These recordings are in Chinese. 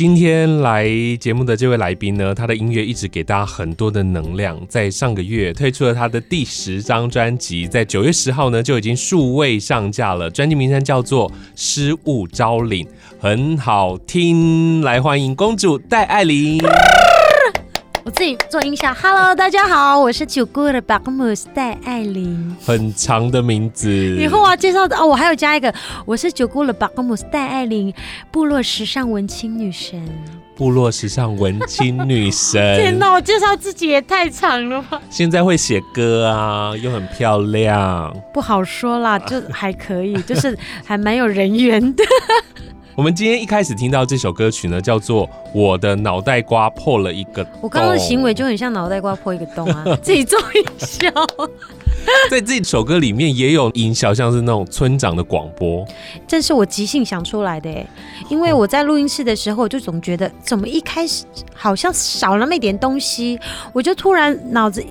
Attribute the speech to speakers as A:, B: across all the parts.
A: 今天来节目的这位来宾呢，他的音乐一直给大家很多的能量。在上个月推出了他的第十张专辑，在九月十号呢就已经数位上架了。专辑名称叫做《失物招领》，很好听。来欢迎公主戴爱玲。
B: 我自己做音效，Hello，大家好，我是九姑的 Backmus 戴爱玲，
A: 很长的名字。
B: 以后我要介绍的哦，我还有加一个，我是九姑的 Backmus 戴爱玲，部落时尚文青女神。
A: 部落时尚文青女神。
B: 天哪，我介绍自己也太长了吧？
A: 现在会写歌啊，又很漂亮。
B: 不好说啦，就还可以，就是还蛮有人缘的。
A: 我们今天一开始听到这首歌曲呢，叫做《我的脑袋瓜破了一个洞》。
B: 我刚刚的行为就很像脑袋瓜破一个洞啊，自己做营销。
A: 在这首歌里面也有音效，像是那种村长的广播。
B: 这是我即兴想出来的，因为我在录音室的时候，我就总觉得怎么一开始好像少了那么一点东西，我就突然脑子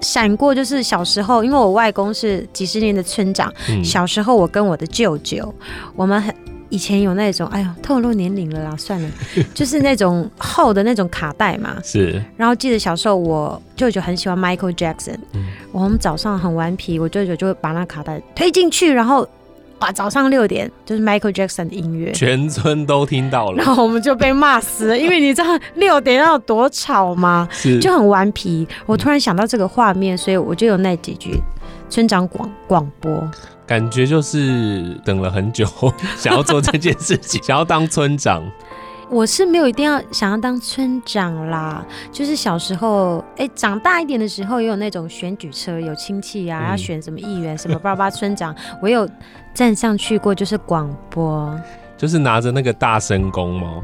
B: 闪过，就是小时候，因为我外公是几十年的村长，嗯、小时候我跟我的舅舅，我们很。以前有那种，哎呦，透露年龄了啦，算了，就是那种厚的那种卡带嘛。
A: 是。
B: 然后记得小时候，我舅舅很喜欢 Michael Jackson，嗯，我们早上很顽皮，我舅舅就会把那卡带推进去，然后把，早上六点就是 Michael Jackson 的音乐，
A: 全村都听到了，
B: 然后我们就被骂死了，因为你知道六点要多吵吗？是，就很顽皮。我突然想到这个画面，所以我就有那几句村长广广播。
A: 感觉就是等了很久，想要做这件事情，想要当村长。
B: 我是没有一定要想要当村长啦，就是小时候，哎、欸，长大一点的时候也有那种选举车，有亲戚啊，要选什么议员，什么爸爸村长，我有站上去过，就是广播，
A: 就是拿着那个大声公吗？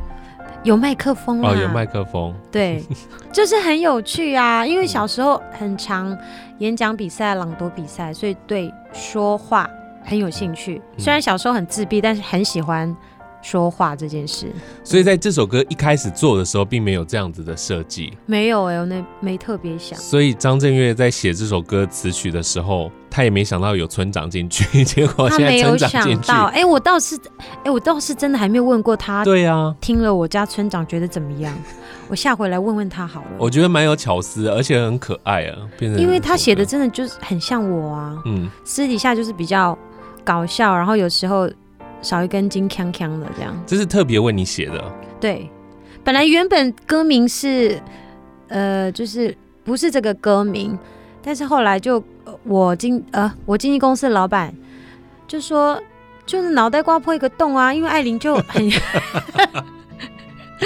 B: 有麦克风啊，
A: 哦，有麦克风，
B: 对，就是很有趣啊，因为小时候很常演讲比赛、朗读比赛，所以对说话很有兴趣。虽然小时候很自闭，但是很喜欢说话这件事。
A: 所以在这首歌一开始做的时候，并没有这样子的设计，
B: 没有哎、欸，我那没特别想。
A: 所以张震岳在写这首歌词曲的时候。他也没想到有村长进去，结果现在村长进去。他没有想到，
B: 哎、欸，我倒是，哎、欸，我倒是真的还没有问过他。
A: 对呀，听
B: 了我家村长觉得怎么样？我下回来问问他好了。
A: 我觉得蛮有巧思，而且很可爱啊。变成
B: 因为他写的真的就是很像我啊。嗯。私底下就是比较搞笑，然后有时候少一根筋，锵锵的这样。
A: 这是特别为你写的。
B: 对，本来原本歌名是，呃，就是不是这个歌名。但是后来就我经呃我经纪公司的老板就说，就是脑袋瓜破一个洞啊，因为艾琳就很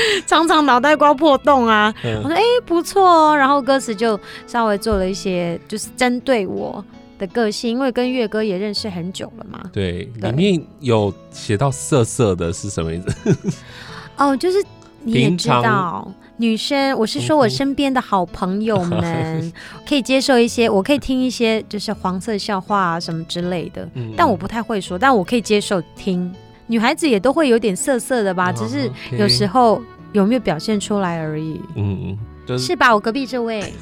B: 常常脑袋瓜破洞啊。嗯、我说哎、欸、不错哦，然后歌词就稍微做了一些，就是针对我的个性，因为跟月哥也认识很久了嘛。
A: 对，对里面有写到色色的是什么意思？
B: 哦，就是你也知道。女生，我是说我身边的好朋友们 可以接受一些，我可以听一些就是黄色笑话啊什么之类的，但我不太会说，但我可以接受听。女孩子也都会有点涩涩的吧，只是有时候有没有表现出来而已。嗯，是吧？我隔壁这位，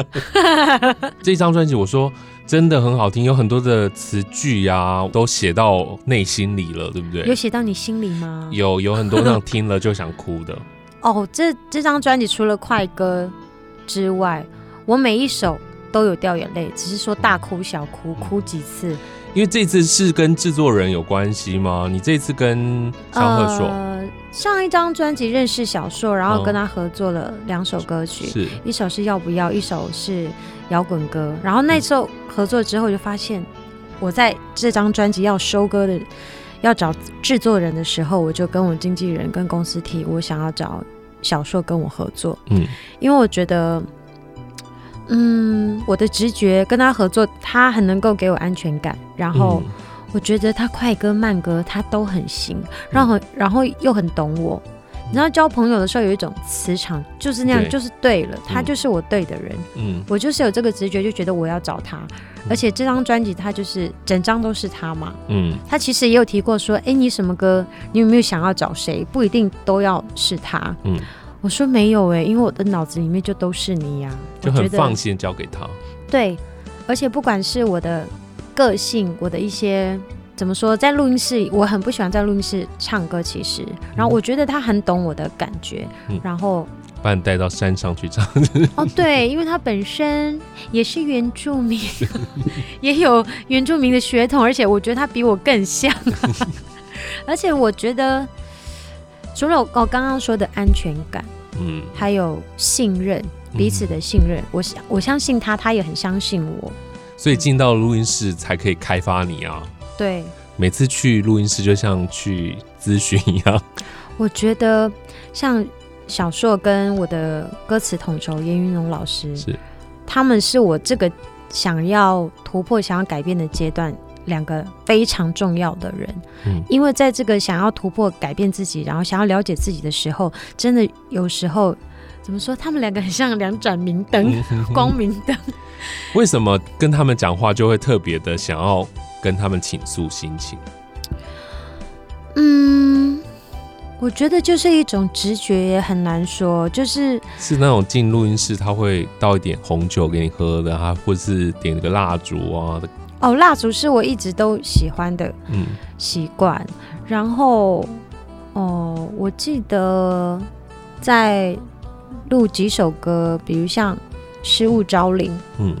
A: 这张专辑我说真的很好听，有很多的词句呀，都写到内心里了，对不对？
B: 有写到你心里吗？
A: 有，有很多让听了就想哭的。
B: 哦，这这张专辑除了快歌之外，我每一首都有掉眼泪，只是说大哭小哭，哭几次。
A: 因为这次是跟制作人有关系吗？你这次跟萧贺硕？
B: 呃，上一张专辑认识小硕，然后跟他合作了两首歌曲，是一首是要不要，一首是摇滚歌。然后那时候合作之后，就发现我在这张专辑要收歌的。要找制作人的时候，我就跟我经纪人跟公司提，我想要找小硕跟我合作。嗯，因为我觉得，嗯，我的直觉跟他合作，他很能够给我安全感。然后我觉得他快歌慢歌他都很行，然后然后又很懂我。你知道交朋友的时候有一种磁场，就是那样，就是对了，他就是我对的人。嗯，我就是有这个直觉，就觉得我要找他。而且这张专辑他就是整张都是他嘛。嗯，他其实也有提过说，哎，你什么歌，你有没有想要找谁？不一定都要是他。嗯，我说没有哎，因为我的脑子里面就都是你呀，
A: 就很放心交给他。
B: 对，而且不管是我的个性，我的一些。怎么说？在录音室，我很不喜欢在录音室唱歌。其实，然后我觉得他很懂我的感觉，嗯、然后
A: 把你带到山上去唱。
B: 哦，对，因为他本身也是原住民，也有原住民的血统，而且我觉得他比我更像。而且我觉得，除了我刚刚说的安全感，嗯，还有信任，彼此的信任，嗯、我想我相信他，他也很相信我。
A: 所以进到录音室才可以开发你啊。
B: 对，
A: 每次去录音室就像去咨询一样。
B: 我觉得像小硕跟我的歌词统筹严云龙老师，是他们是我这个想要突破、想要改变的阶段两个非常重要的人。嗯，因为在这个想要突破、改变自己，然后想要了解自己的时候，真的有时候怎么说？他们两个很像两盏明灯，光明灯。
A: 为什么跟他们讲话就会特别的想要？跟他们倾诉心情，
B: 嗯，我觉得就是一种直觉，也很难说，就是
A: 是那种进录音室他会倒一点红酒给你喝的，啊或是点个蜡烛啊。
B: 哦，蜡烛是我一直都喜欢的，嗯，习惯。然后，哦，我记得在录几首歌，比如像《失物招领》，嗯。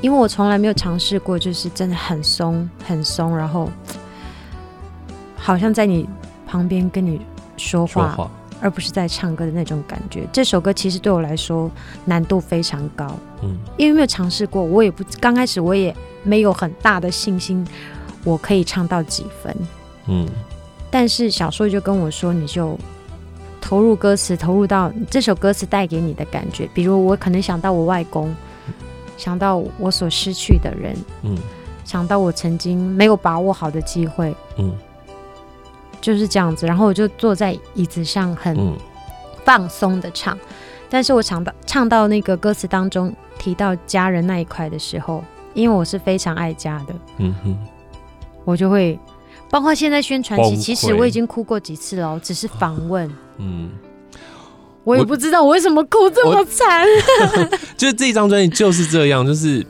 B: 因为我从来没有尝试过，就是真的很松很松，然后好像在你旁边跟你说话，说话，而不是在唱歌的那种感觉。这首歌其实对我来说难度非常高，嗯，因为没有尝试过，我也不刚开始我也没有很大的信心，我可以唱到几分，嗯。但是小硕就跟我说，你就投入歌词，投入到这首歌词带给你的感觉。比如我可能想到我外公。想到我所失去的人，嗯，想到我曾经没有把握好的机会，嗯，就是这样子。然后我就坐在椅子上，很放松的唱。嗯、但是我唱到唱到那个歌词当中提到家人那一块的时候，因为我是非常爱家的，嗯哼，我就会，包括现在宣传期，其实我已经哭过几次了，只是访问，嗯。我也不知道我为什么哭这么惨，
A: 就是这张专辑就是这样，就是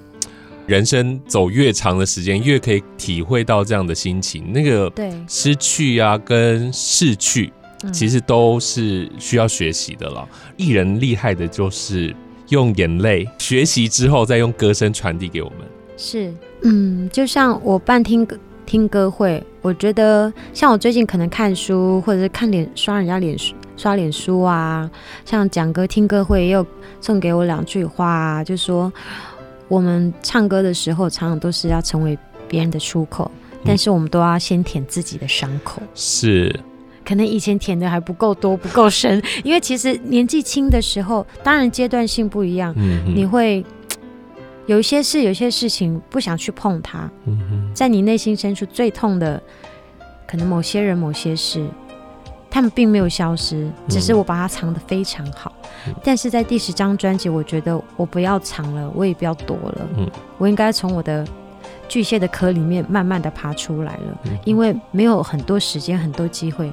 A: 人生走越长的时间，越可以体会到这样的心情。那个失去啊，跟逝去，其实都是需要学习的了。艺人厉害的就是用眼泪学习之后，再用歌声传递给我们。
B: 是，嗯，就像我办听歌听歌会，我觉得像我最近可能看书，或者是看脸刷人家脸书。刷脸书啊，像蒋哥听歌会也有送给我两句话啊，就说我们唱歌的时候，常常都是要成为别人的出口，但是我们都要先舔自己的伤口。
A: 是，
B: 可能以前舔的还不够多，不够深，因为其实年纪轻的时候，当然阶段性不一样，嗯，你会 有一些事，有些事情不想去碰它，嗯哼，在你内心深处最痛的，可能某些人、某些事。他们并没有消失，只是我把它藏得非常好。嗯、但是在第十张专辑，我觉得我不要藏了，我也不要躲了。嗯，我应该从我的巨蟹的壳里面慢慢的爬出来了，嗯、因为没有很多时间、很多机会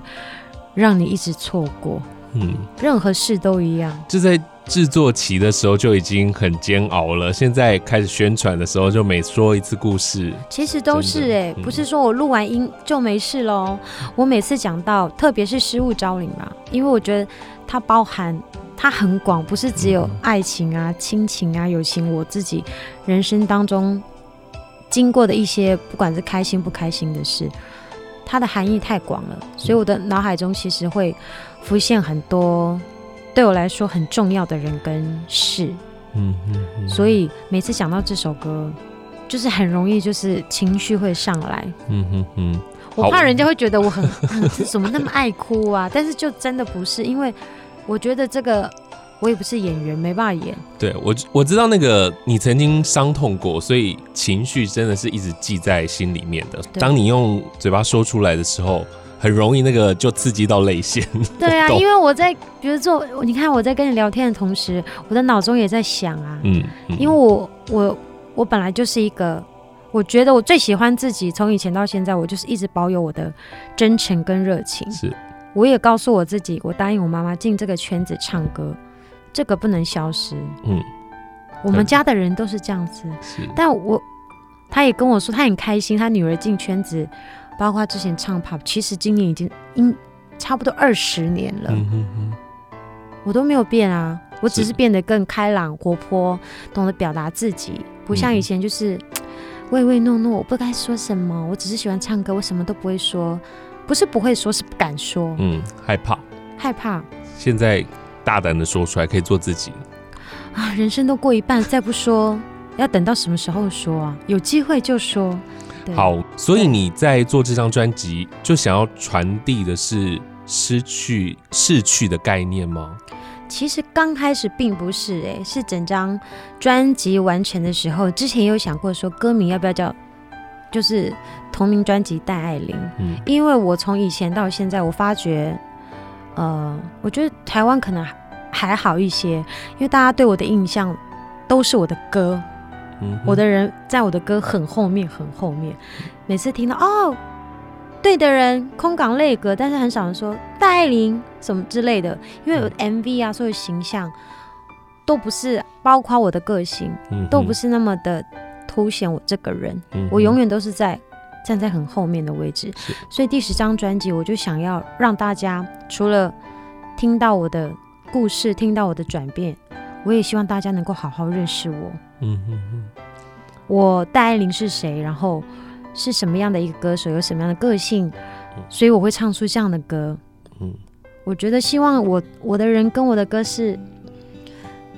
B: 让你一直错过。嗯，任何事都一样。
A: 就在制作期的时候就已经很煎熬了，现在开始宣传的时候就每说一次故事，
B: 其实都是哎、欸，嗯、不是说我录完音就没事喽。我每次讲到，特别是失物招领嘛，因为我觉得它包含它很广，不是只有爱情啊、亲情啊、友情，我自己人生当中经过的一些，不管是开心不开心的事，它的含义太广了，所以我的脑海中其实会。浮现很多对我来说很重要的人跟事，嗯所以每次想到这首歌，就是很容易就是情绪会上来，嗯嗯嗯，我怕人家会觉得我很 怎么那么爱哭啊，但是就真的不是，因为我觉得这个我也不是演员，没办法演。
A: 对，我我知道那个你曾经伤痛过，所以情绪真的是一直记在心里面的。当你用嘴巴说出来的时候。很容易那个就刺激到泪腺。
B: 对啊，因为我在比如做，你看我在跟你聊天的同时，我的脑中也在想啊，嗯，嗯因为我我我本来就是一个，我觉得我最喜欢自己，从以前到现在，我就是一直保有我的真诚跟热情。
A: 是，
B: 我也告诉我自己，我答应我妈妈进这个圈子唱歌，这个不能消失。嗯，我们家的人都是这样子，是，但我。他也跟我说，他很开心，他女儿进圈子，包括之前唱 pop，其实今年已经应差不多二十年了，嗯、哼哼。我都没有变啊，我只是变得更开朗、活泼，懂得表达自己，不像以前就是 唯唯诺诺，我不该说什么，我只是喜欢唱歌，我什么都不会说，不是不会说，是不敢说，
A: 嗯，害怕，
B: 害怕，
A: 现在大胆的说出来，可以做自己。
B: 啊，人生都过一半，再不说。要等到什么时候说啊？有机会就说。
A: 好，所以你在做这张专辑，就想要传递的是失去、逝去的概念吗？
B: 其实刚开始并不是、欸，哎，是整张专辑完成的时候，之前有想过说歌名要不要叫，就是同名专辑《戴爱玲》。嗯，因为我从以前到现在，我发觉，呃，我觉得台湾可能还好一些，因为大家对我的印象都是我的歌。我的人在我的歌很后面，很后面。每次听到哦，对的人，空港泪歌，但是很少人说戴爱玲什么之类的，因为我的 MV 啊，所有形象都不是，包括我的个性，都不是那么的凸显我这个人。我永远都是在站在很后面的位置。所以第十张专辑，我就想要让大家除了听到我的故事，听到我的转变，我也希望大家能够好好认识我。嗯嗯嗯，我戴爱玲是谁？然后是什么样的一个歌手？有什么样的个性？所以我会唱出这样的歌。嗯，我觉得希望我我的人跟我的歌是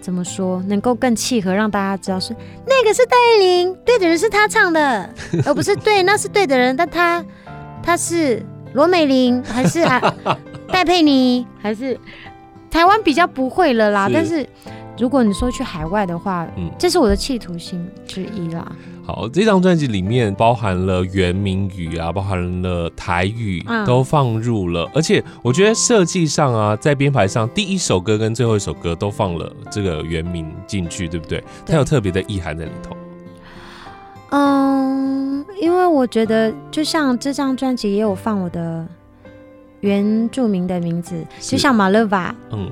B: 怎么说，能够更契合，让大家知道是那个是戴爱玲，对的人是他唱的，而不是对，那是对的人，但他他是罗美玲还是啊戴佩妮还是台湾比较不会了啦，是但是。如果你说去海外的话，嗯，这是我的企图心之一啦。
A: 好，这张专辑里面包含了原名语啊，包含了台语，嗯、都放入了。而且我觉得设计上啊，在编排上，第一首歌跟最后一首歌都放了这个原名进去，对不对？它有特别的意涵在里头。
B: 嗯，因为我觉得，就像这张专辑也有放我的原住民的名字，就像马勒瓦，嗯。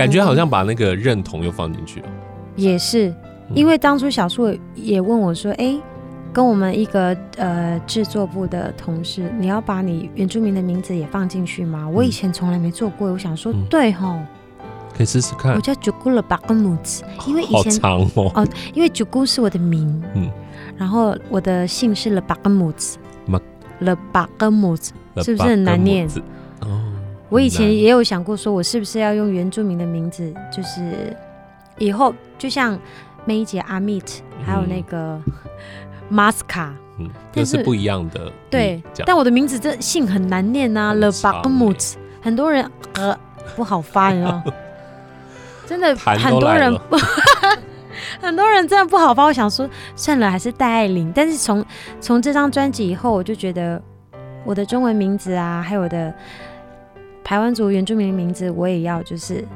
A: 感觉好像把那个认同又放进去了，
B: 也是因为当初小树也问我说：“哎、欸，跟我们一个呃制作部的同事，你要把你原住民的名字也放进去吗？”我以前从来没做过，我想说，嗯、对吼，
A: 可以试试看。
B: 我叫九姑了巴根姆兹，因为以前
A: 长哦，
B: 哦，因为九姑是我的名，嗯，然后我的姓是了巴根姆兹，了巴根姆兹是不是很难念？我以前也有想过，说我是不是要用原住民的名字，就是以后就像梅姐阿密特，还有那个马斯卡，嗯，
A: 都是不一样的。
B: 对，但我的名字这姓很难念啊，Le Bagamut，很多人呃不好发，你知道？真的很多人，很多人真的不好发。我想说算了，还是戴爱玲。但是从从这张专辑以后，我就觉得我的中文名字啊，还有我的。台湾族原住民的名字，我也要，就是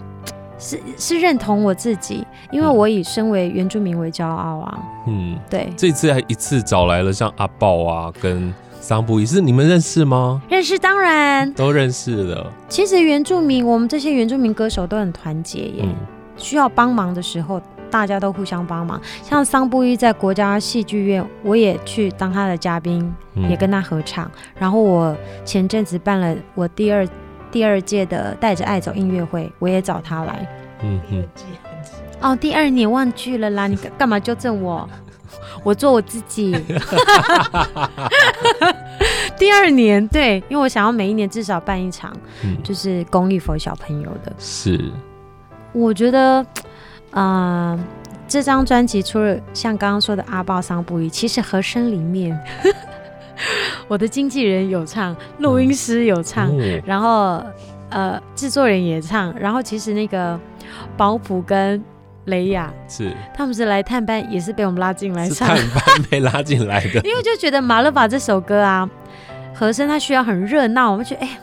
B: 是是认同我自己，因为我以身为原住民为骄傲啊。嗯，对。
A: 这次还一次找来了像阿豹啊，跟桑布伊，是你们认识吗？
B: 认识，当然
A: 都认识了。
B: 其实原住民，我们这些原住民歌手都很团结耶。嗯、需要帮忙的时候，大家都互相帮忙。像桑布伊在国家戏剧院，我也去当他的嘉宾，嗯、也跟他合唱。然后我前阵子办了我第二。第二届的带着爱走音乐会，我也找他来。嗯哼。哦，第二年忘记了啦，你干 嘛纠正我？我做我自己。第二年，对，因为我想要每一年至少办一场，嗯、就是公益 for 小朋友的。
A: 是。
B: 我觉得，啊、呃，这张专辑除了像刚刚说的阿爆桑布伊，其实和声里面。我的经纪人有唱，录音师有唱，嗯、然后呃，制作人也唱，然后其实那个保普跟雷亚是。他们是来探班，也是被我们拉进来唱，
A: 探班被拉进来的，
B: 因为就觉得马勒法这首歌啊，和声它需要很热闹，我们觉得哎、欸，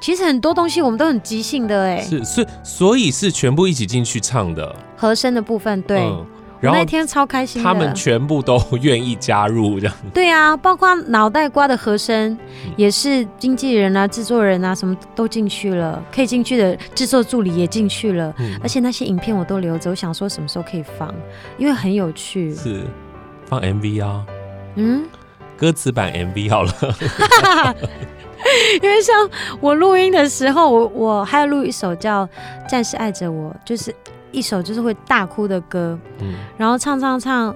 B: 其实很多东西我们都很即兴的哎、欸，
A: 是是，所以是全部一起进去唱的。
B: 和声的部分，对。嗯然后那天超开心，
A: 他们全部都愿意加入这样。
B: 对啊，包括脑袋瓜的和声，也是经纪人啊、制作人啊，什么都进去了，可以进去的制作助理也进去了。嗯，而且那些影片我都留着，我想说什么时候可以放，因为很有趣。
A: 是放 MV 啊？
B: 嗯，
A: 歌词版 MV 好了。
B: 因为像我录音的时候，我我还要录一首叫《暂时爱着我》，就是。一首就是会大哭的歌，嗯，然后唱唱唱，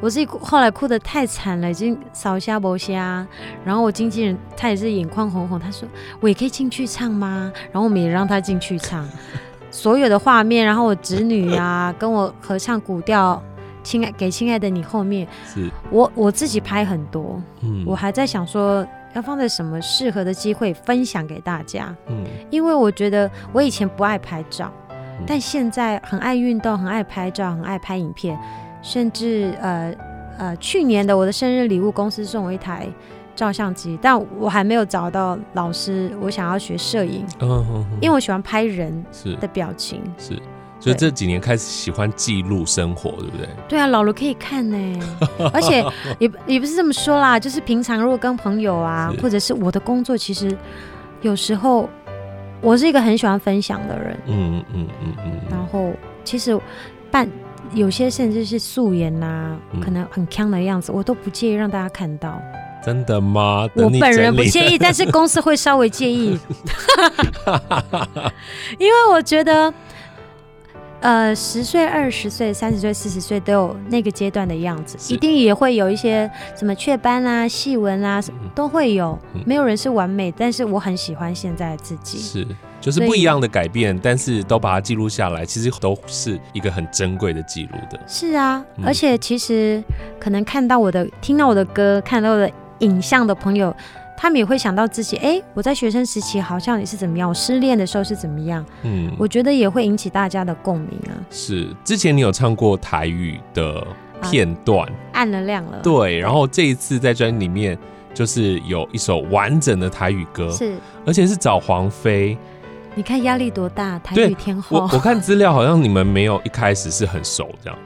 B: 我自己后来哭得太惨了，已经扫瞎磨瞎。然后我经纪人他也是眼眶红红，他说我也可以进去唱吗？然后我们也让他进去唱，所有的画面，然后我侄女啊跟我合唱古调，亲爱给亲爱的你后面，是。我我自己拍很多，嗯，我还在想说要放在什么适合的机会分享给大家，嗯，因为我觉得我以前不爱拍照。但现在很爱运动，很爱拍照，很爱拍影片，甚至呃呃，去年的我的生日礼物，公司送我一台照相机，但我还没有找到老师，我想要学摄影，嗯嗯嗯，因为我喜欢拍人的表情，
A: 是，所以这几年开始喜欢记录生活，对不对？
B: 对啊，老了可以看呢，而且也也不是这么说啦，就是平常如果跟朋友啊，或者是我的工作，其实有时候。我是一个很喜欢分享的人，嗯嗯嗯嗯，然后其实办有些甚至是素颜呐、啊，嗯、可能很康的样子，我都不介意让大家看到。
A: 真的吗？
B: 我本人不介意，但是公司会稍微介意，因为我觉得。呃，十岁、二十岁、三十岁、四十岁都有那个阶段的样子，一定也会有一些什么雀斑啊、细纹啊，都会有。嗯、没有人是完美，但是我很喜欢现在的自己。
A: 是，就是不一样的改变，但是都把它记录下来，其实都是一个很珍贵的记录的。
B: 是啊，嗯、而且其实可能看到我的、听到我的歌、看到我的影像的朋友。他们也会想到自己，哎、欸，我在学生时期好像也是怎么样，我失恋的时候是怎么样，嗯，我觉得也会引起大家的共鸣啊。
A: 是，之前你有唱过台语的片段，啊、
B: 按了亮了，
A: 对，然后这一次在专辑里面就是有一首完整的台语歌，是，而且是找黄妃，
B: 你看压力多大，台语天后。
A: 我我看资料好像你们没有一开始是很熟这样。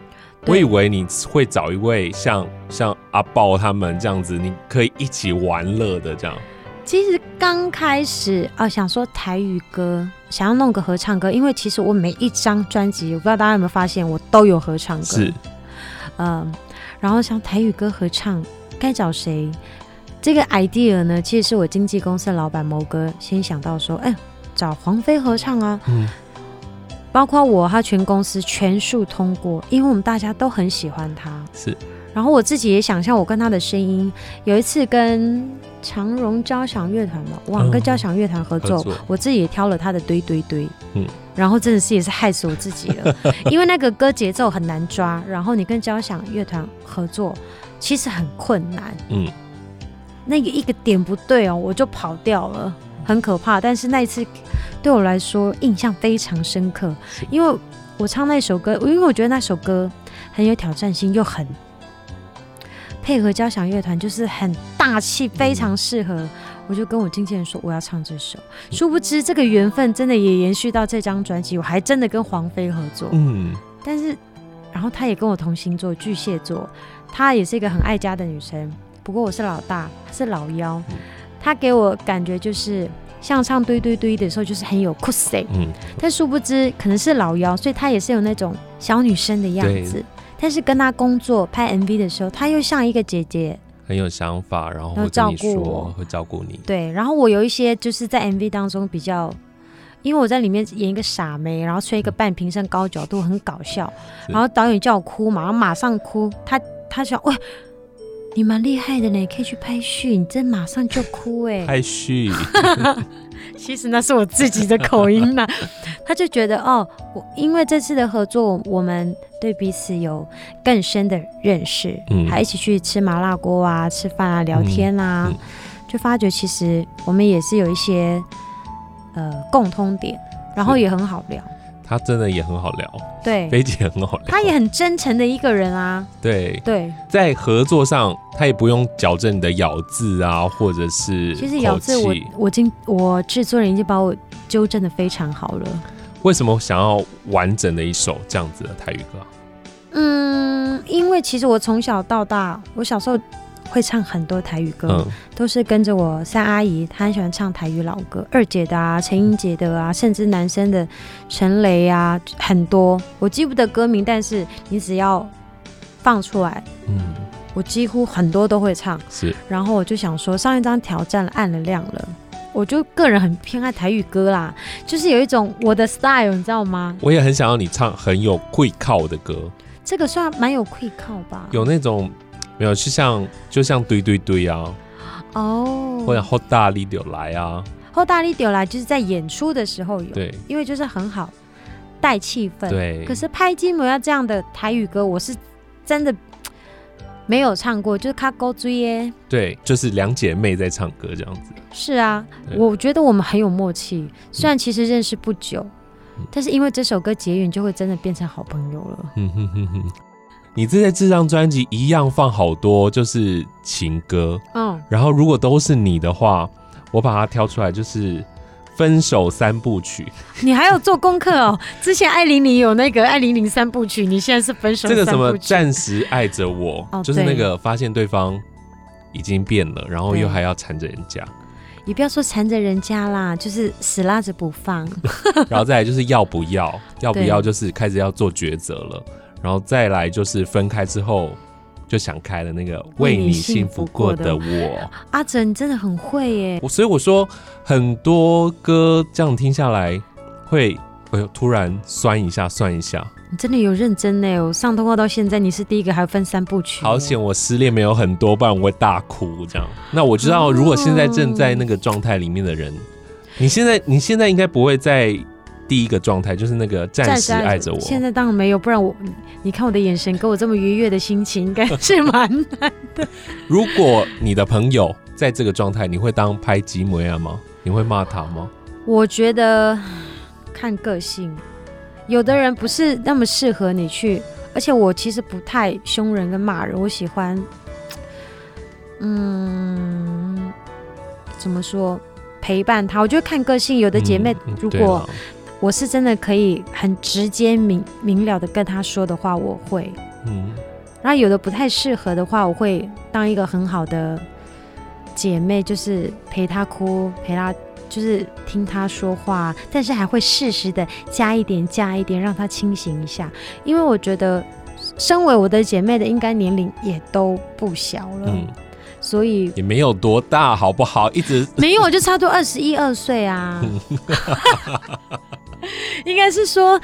A: 我以为你会找一位像像阿豹他们这样子，你可以一起玩乐的这样。
B: 其实刚开始啊，想说台语歌，想要弄个合唱歌，因为其实我每一张专辑，我不知道大家有没有发现，我都有合唱歌。是，嗯，然后想台语歌合唱，该找谁？这个 idea 呢，其实是我经纪公司的老板某哥先想到说，哎，找黄飞合唱啊。嗯。包括我，他全公司全数通过，因为我们大家都很喜欢他。是，然后我自己也想象我跟他的声音，有一次跟长荣交响乐团嘛，哇，跟交响乐团合作，嗯、合作。我自己也挑了他的堆堆堆，嗯，然后真的是也是害死我自己了，因为那个歌节奏很难抓，然后你跟交响乐团合作其实很困难，嗯，那个一个点不对哦，我就跑掉了。很可怕，但是那一次对我来说印象非常深刻，因为我唱那首歌，因为我觉得那首歌很有挑战性，又很配合交响乐团，就是很大气，非常适合。嗯、我就跟我经纪人说我要唱这首，殊不知这个缘分真的也延续到这张专辑，我还真的跟黄飞合作。嗯，但是然后他也跟我同星座巨蟹座，她也是一个很爱家的女生，不过我是老大，她是老幺。嗯他给我感觉就是像唱堆堆堆的时候，就是很有酷帅，嗯，但殊不知可能是老妖，所以他也是有那种小女生的样子。对但是跟他工作拍 MV 的时候，他又像一个姐姐，
A: 很有想法，然后会照顾我，会照顾你。
B: 对，然后我有一些就是在 MV 当中比较，因为我在里面演一个傻妹，然后吹一个半瓶身高角度，很搞笑。是然后导演叫我哭嘛，然后马上哭，他他想喂。你蛮厉害的呢，可以去拍戏，你真马上就哭哎！
A: 拍戏戏，
B: 其实那是我自己的口音呐。他就觉得哦，我因为这次的合作，我们对彼此有更深的认识，嗯，还一起去吃麻辣锅啊，吃饭啊，聊天啊，嗯嗯、就发觉其实我们也是有一些呃共通点，然后也很好聊。
A: 他真的也很好聊，
B: 对，
A: 菲姐很好聊，
B: 他也很真诚的一个人啊。
A: 对
B: 对，
A: 在合作上，他也不用矫正你的咬字啊，或者是
B: 其实咬字我我经我制作人已经把我纠正的非常好了。
A: 为什么想要完整的一首这样子的台语歌？
B: 嗯，因为其实我从小到大，我小时候。会唱很多台语歌，嗯、都是跟着我三阿姨，她很喜欢唱台语老歌，二姐的啊，陈英姐的啊，甚至男生的陈雷啊，很多我记不得歌名，但是你只要放出来，嗯，我几乎很多都会唱。
A: 是，
B: 然后我就想说，上一张挑战暗了亮了，我就个人很偏爱台语歌啦，就是有一种我的 style，你知道吗？
A: 我也很想要你唱很有跪靠的歌，
B: 这个算蛮有跪靠吧？
A: 有那种。没有，就像就像堆堆堆啊，
B: 哦，
A: 或者好大力丢来啊，
B: 后大力丢来就是在演出的时候有，
A: 对，
B: 因为就是很好带气氛，
A: 对。
B: 可是拍金模要这样的台语歌，我是真的没有唱过，就是卡勾追耶，
A: 对，就是两姐妹在唱歌这样子。
B: 是啊，我觉得我们很有默契，虽然其实认识不久，嗯、但是因为这首歌结缘，就会真的变成好朋友了。嗯哼哼哼。
A: 你这些这张专辑一样放好多，就是情歌。
B: 嗯，
A: 然后如果都是你的话，我把它挑出来，就是分手三部曲。
B: 你还有做功课哦？之前艾玲玲有那个艾玲玲三部曲，你现在是分手。
A: 这个什么暂时爱着我，
B: 哦，
A: 就是那个发现对方已经变了，然后又还要缠着人家。
B: 你不要说缠着人家啦，就是死拉着不放。
A: 然后再来就是要不要，要不要就是开始要做抉择了。然后再来就是分开之后就想开了，那个为你幸福过的我。
B: 阿哲，你真的很会耶！
A: 我所以我说很多歌这样听下来会，哎呦，突然酸一下，酸一下。
B: 你真的有认真呢？我上通告到现在，你是第一个，还分三部曲。
A: 好险，我失恋没有很多，不然我会大哭这样。那我知道，如果现在正在那个状态里面的人，哦、你现在你现在应该不会再。第一个状态就是那个暂时爱着我。
B: 现在当然没有，不然我你看我的眼神，给我这么愉悦的心情，应该是蛮难的。
A: 如果你的朋友在这个状态，你会当拍吉摩亚吗？你会骂他吗？
B: 我觉得看个性，有的人不是那么适合你去，而且我其实不太凶人跟骂人，我喜欢，嗯，怎么说陪伴他？我觉得看个性，有的姐妹如果。我是真的可以很直接明明了的跟他说的话，我会，嗯，然后有的不太适合的话，我会当一个很好的姐妹，就是陪他哭，陪他就是听他说话，但是还会适时的加一点加一点，让他清醒一下，因为我觉得身为我的姐妹的，应该年龄也都不小了，嗯，所以
A: 也没有多大，好不好？一直
B: 没有，我就差不多二十一二岁啊。应该是说，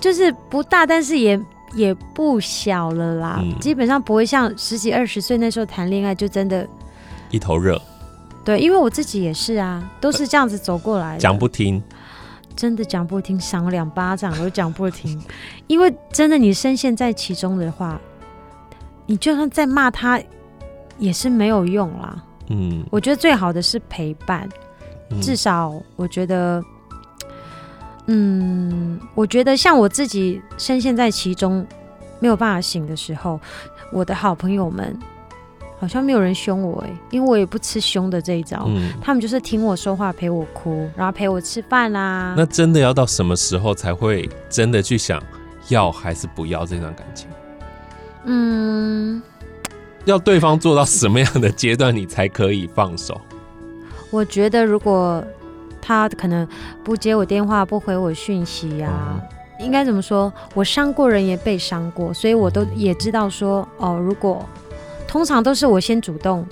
B: 就是不大，但是也也不小了啦。嗯、基本上不会像十几二十岁那时候谈恋爱就真的，
A: 一头热。
B: 对，因为我自己也是啊，都是这样子走过来的。
A: 讲不听，
B: 真的讲不听，赏两巴掌都讲不听。因为真的，你深陷在其中的话，你就算再骂他，也是没有用啦。嗯，我觉得最好的是陪伴，嗯、至少我觉得。嗯，我觉得像我自己深陷在其中，没有办法醒的时候，我的好朋友们好像没有人凶我哎，因为我也不吃凶的这一招，嗯，他们就是听我说话，陪我哭，然后陪我吃饭啦。
A: 那真的要到什么时候才会真的去想要还是不要这段感情？
B: 嗯，
A: 要对方做到什么样的阶段，你才可以放手？
B: 我觉得如果。他可能不接我电话，不回我讯息呀、啊。嗯、应该怎么说？我伤过人，也被伤过，所以我都也知道说，哦，如果通常都是我先主动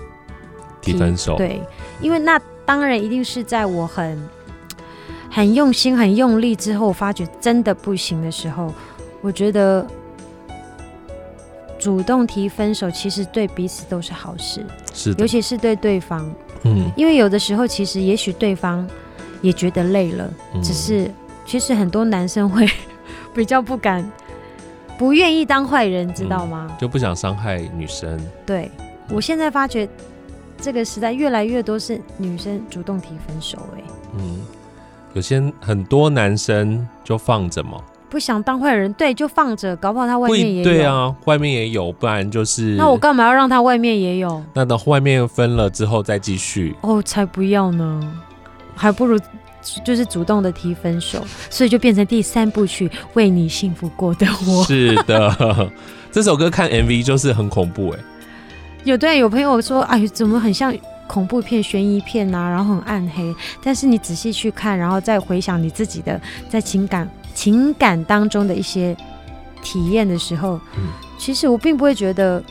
A: 提，分手，
B: 对，因为那当然一定是在我很很用心、很用力之后，发觉真的不行的时候，我觉得主动提分手，其实对彼此都是好事，
A: 是，
B: 尤其是对对方，嗯，因为有的时候其实也许对方。也觉得累了，只是其实很多男生会 比较不敢、不愿意当坏人，知道吗？
A: 就不想伤害女生。
B: 对，我现在发觉，这个时代越来越多是女生主动提分手。哎，
A: 嗯，有些很多男生就放着嘛，
B: 不想当坏人，对，就放着，搞不好他外面也有。
A: 对啊，外面也有，不然就是。
B: 那我干嘛要让他外面也有？
A: 那等外面分了之后再继续。
B: 哦，才不要呢，还不如就是主动的提分手，所以就变成第三部曲《为你幸福过的我》。
A: 是的，这首歌看 MV 就是很恐怖哎。
B: 有对，有朋友说，哎，怎么很像？恐怖片、悬疑片啊，然后很暗黑。但是你仔细去看，然后再回想你自己的在情感情感当中的一些体验的时候，嗯，其实我并不会觉得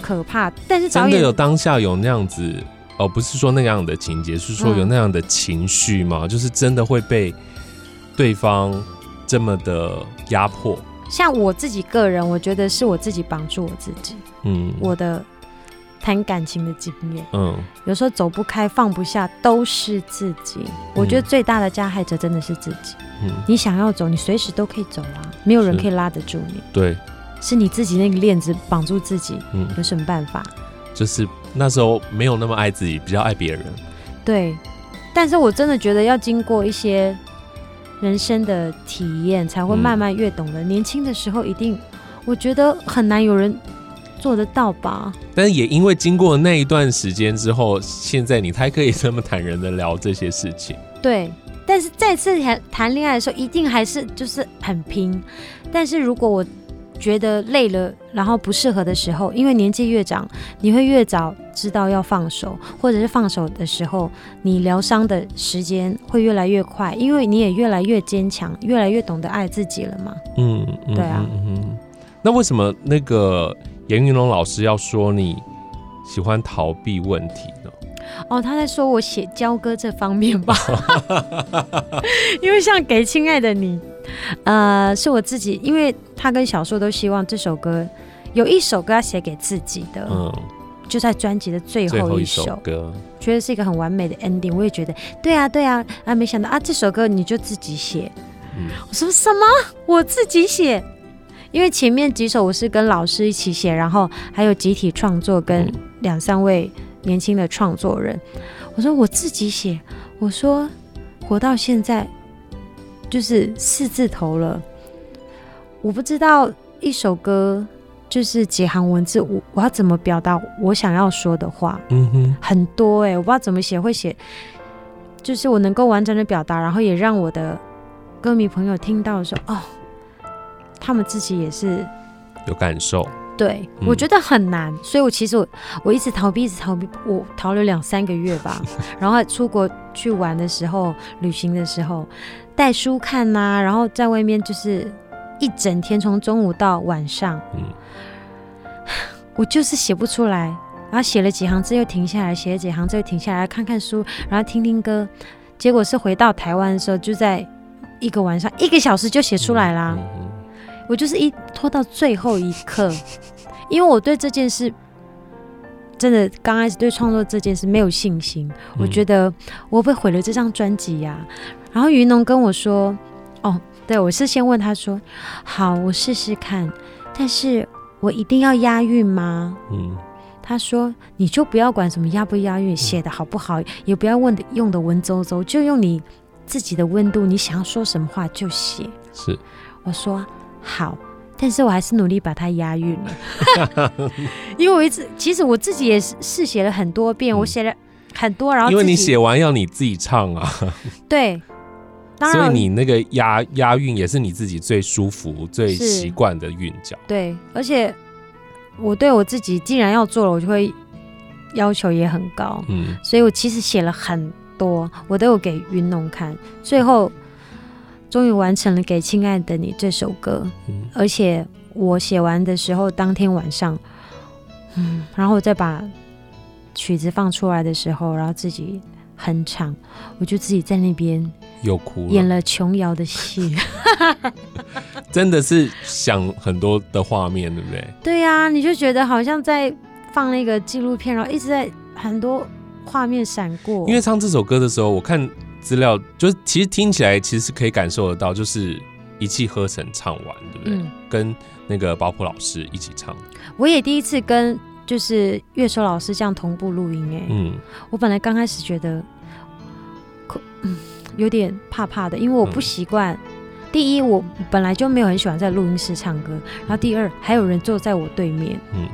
B: 可怕。但是
A: 真的有当下有那样子哦，不是说那样的情节，是说有那样的情绪吗？嗯，就是真的会被对方这么的压迫。
B: 像我自己个人，我觉得是我自己绑住我自己。嗯，我的。谈感情的经验，嗯，有时候走不开、放不下，都是自己。嗯、我觉得最大的加害者真的是自己。嗯，你想要走，你随时都可以走啊，没有人可以拉得住你。
A: 对，
B: 是你自己那个链子绑住自己。嗯，有什么办法？
A: 就是那时候没有那么爱自己，比较爱别人。
B: 对，但是我真的觉得要经过一些人生的体验，才会慢慢越懂得。嗯、年轻的时候一定，我觉得很难有人。做得到吧？
A: 但是也因为经过那一段时间之后，现在你才可以这么坦然的聊这些事情。
B: 对，但是再次谈谈恋爱的时候，一定还是就是很拼。但是如果我觉得累了，然后不适合的时候，因为年纪越长，你会越早知道要放手，或者是放手的时候，你疗伤的时间会越来越快，因为你也越来越坚强，越来越懂得爱自己了嘛。嗯，对啊。
A: 嗯，那为什么那个？严云龙老师要说你喜欢逃避问题呢？
B: 哦，他在说我写交歌这方面吧，因为像给亲爱的你，呃，是我自己，因为他跟小树都希望这首歌有一首歌要写给自己的，嗯，就在专辑的最后一首，最后一首歌，觉得是一个很完美的 ending。我也觉得，对啊，对啊，啊，没想到啊，这首歌你就自己写，嗯，我说什么？我自己写？因为前面几首我是跟老师一起写，然后还有集体创作，跟两三位年轻的创作人。我说我自己写，我说活到现在就是四字头了，我不知道一首歌就是几行文字，我我要怎么表达我想要说的话？嗯哼，很多哎、欸，我不知道怎么写会写，就是我能够完整的表达，然后也让我的歌迷朋友听到的时候，哦。他们自己也是
A: 有感受，
B: 对、嗯、我觉得很难，所以我其实我我一直逃避，一直逃避，我逃了两三个月吧。然后出国去玩的时候，旅行的时候带书看呐、啊，然后在外面就是一整天，从中午到晚上，嗯，我就是写不出来，然后写了几行字又停下来，写了几行字又停下来，看看书，然后听听歌，结果是回到台湾的时候，就在一个晚上一个小时就写出来啦。我就是一拖到最后一刻，因为我对这件事真的刚开始对创作这件事没有信心，我觉得我被毁了这张专辑呀。然后云龙跟我说：“哦，对，我是先问他说，好，我试试看，但是我一定要押韵吗？”嗯，他说：“你就不要管什么押不押韵，写的好不好，也不要问的用的文绉绉，就用你自己的温度，你想要说什么话就写。”是，我说。好，但是我还是努力把它押韵了，因为我一直其实我自己也是试写了很多遍，嗯、我写了很多，然后
A: 因为你写完要你自己唱啊，
B: 对，当
A: 然。所以你那个押押韵也是你自己最舒服、最习惯的韵脚，
B: 对，而且我对我自己既然要做了，我就会要求也很高，嗯，所以我其实写了很多，我都有给云农看，最后。终于完成了《给亲爱的你》这首歌，嗯、而且我写完的时候，当天晚上，嗯，然后再把曲子放出来的时候，然后自己哼唱，我就自己在那边
A: 又哭了，
B: 演了琼瑶的戏，
A: 真的是想很多的画面，对不对？
B: 对呀、啊，你就觉得好像在放那个纪录片，然后一直在很多画面闪过。
A: 因为唱这首歌的时候，我看。资料就是，其实听起来其实是可以感受得到，就是一气呵成唱完，对不对？嗯、跟那个保普老师一起唱。
B: 我也第一次跟就是乐手老师这样同步录音，哎，嗯，我本来刚开始觉得，嗯，有点怕怕的，因为我不习惯。嗯、第一，我本来就没有很喜欢在录音室唱歌，然后第二，还有人坐在我对面。嗯，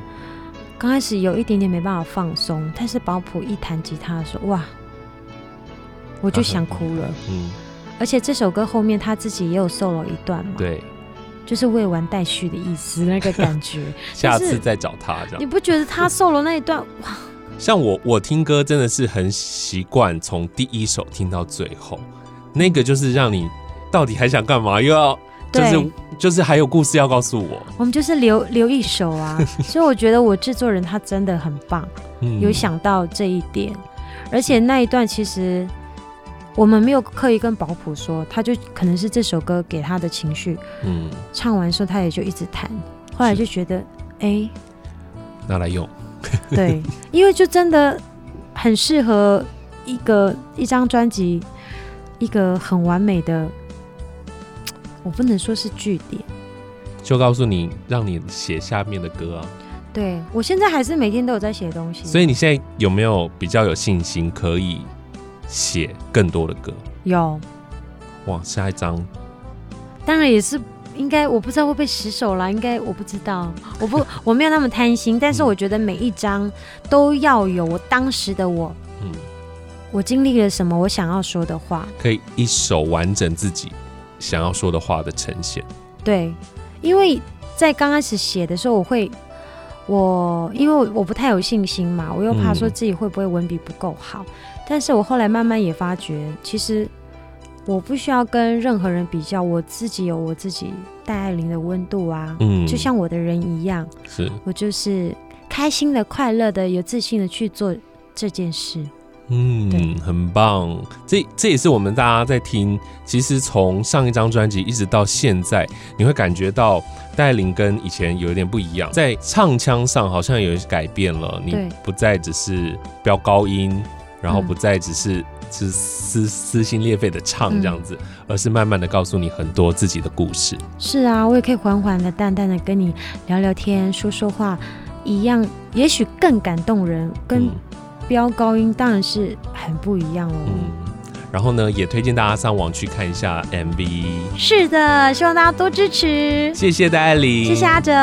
B: 刚开始有一点点没办法放松，但是保普一弹吉他的时候，哇，我就想哭了。嗯，而且这首歌后面他自己也有 solo 一段嘛。
A: 对。
B: 就是未完待续的意思，那个感觉。
A: 下次再找他这样。
B: 你不觉得他 solo 那一段哇？
A: 像我，我听歌真的是很习惯从第一首听到最后，那个就是让你到底还想干嘛？又要就是对就是还有故事要告诉我。
B: 我们就是留留一首啊，所以我觉得我制作人他真的很棒，嗯、有想到这一点，而且那一段其实。我们没有刻意跟保普说，他就可能是这首歌给他的情绪。嗯，唱完之后他也就一直弹，后来就觉得，哎
A: 拿来用。
B: 对，因为就真的很适合一个一张专辑，一个很完美的，我不能说是句点，
A: 就告诉你，让你写下面的歌啊。
B: 对，我现在还是每天都有在写东西，
A: 所以你现在有没有比较有信心可以？写更多的歌。
B: 有。
A: 哇，下一张。
B: 当然也是应该，我不知道会不会十首啦，应该我不知道，我不 我没有那么贪心，但是我觉得每一张都要有我当时的我，嗯，我经历了什么，我想要说的话，
A: 可以一首完整自己想要说的话的呈现。
B: 对，因为在刚开始写的时候，我会我因为我不太有信心嘛，我又怕说自己会不会文笔不够好。嗯但是我后来慢慢也发觉，其实我不需要跟任何人比较，我自己有我自己戴爱玲的温度啊，嗯，就像我的人一样，是。我就是开心的、快乐的、有自信的去做这件事，
A: 嗯，很棒。这这也是我们大家在听，其实从上一张专辑一直到现在，你会感觉到戴爱玲跟以前有一点不一样，在唱腔上好像有一些改变了，你不再只是飙高音。然后不再只是是撕撕心裂肺的唱这样子，嗯、而是慢慢的告诉你很多自己的故事。
B: 是啊，我也可以缓缓的、淡淡的跟你聊聊天、说说话，一样，也许更感动人。跟飙高音当然是很不一样哦。
A: 嗯，然后呢，也推荐大家上网去看一下 MV。
B: 是的，希望大家多支持。
A: 谢谢戴爱玲，
B: 谢谢阿哲。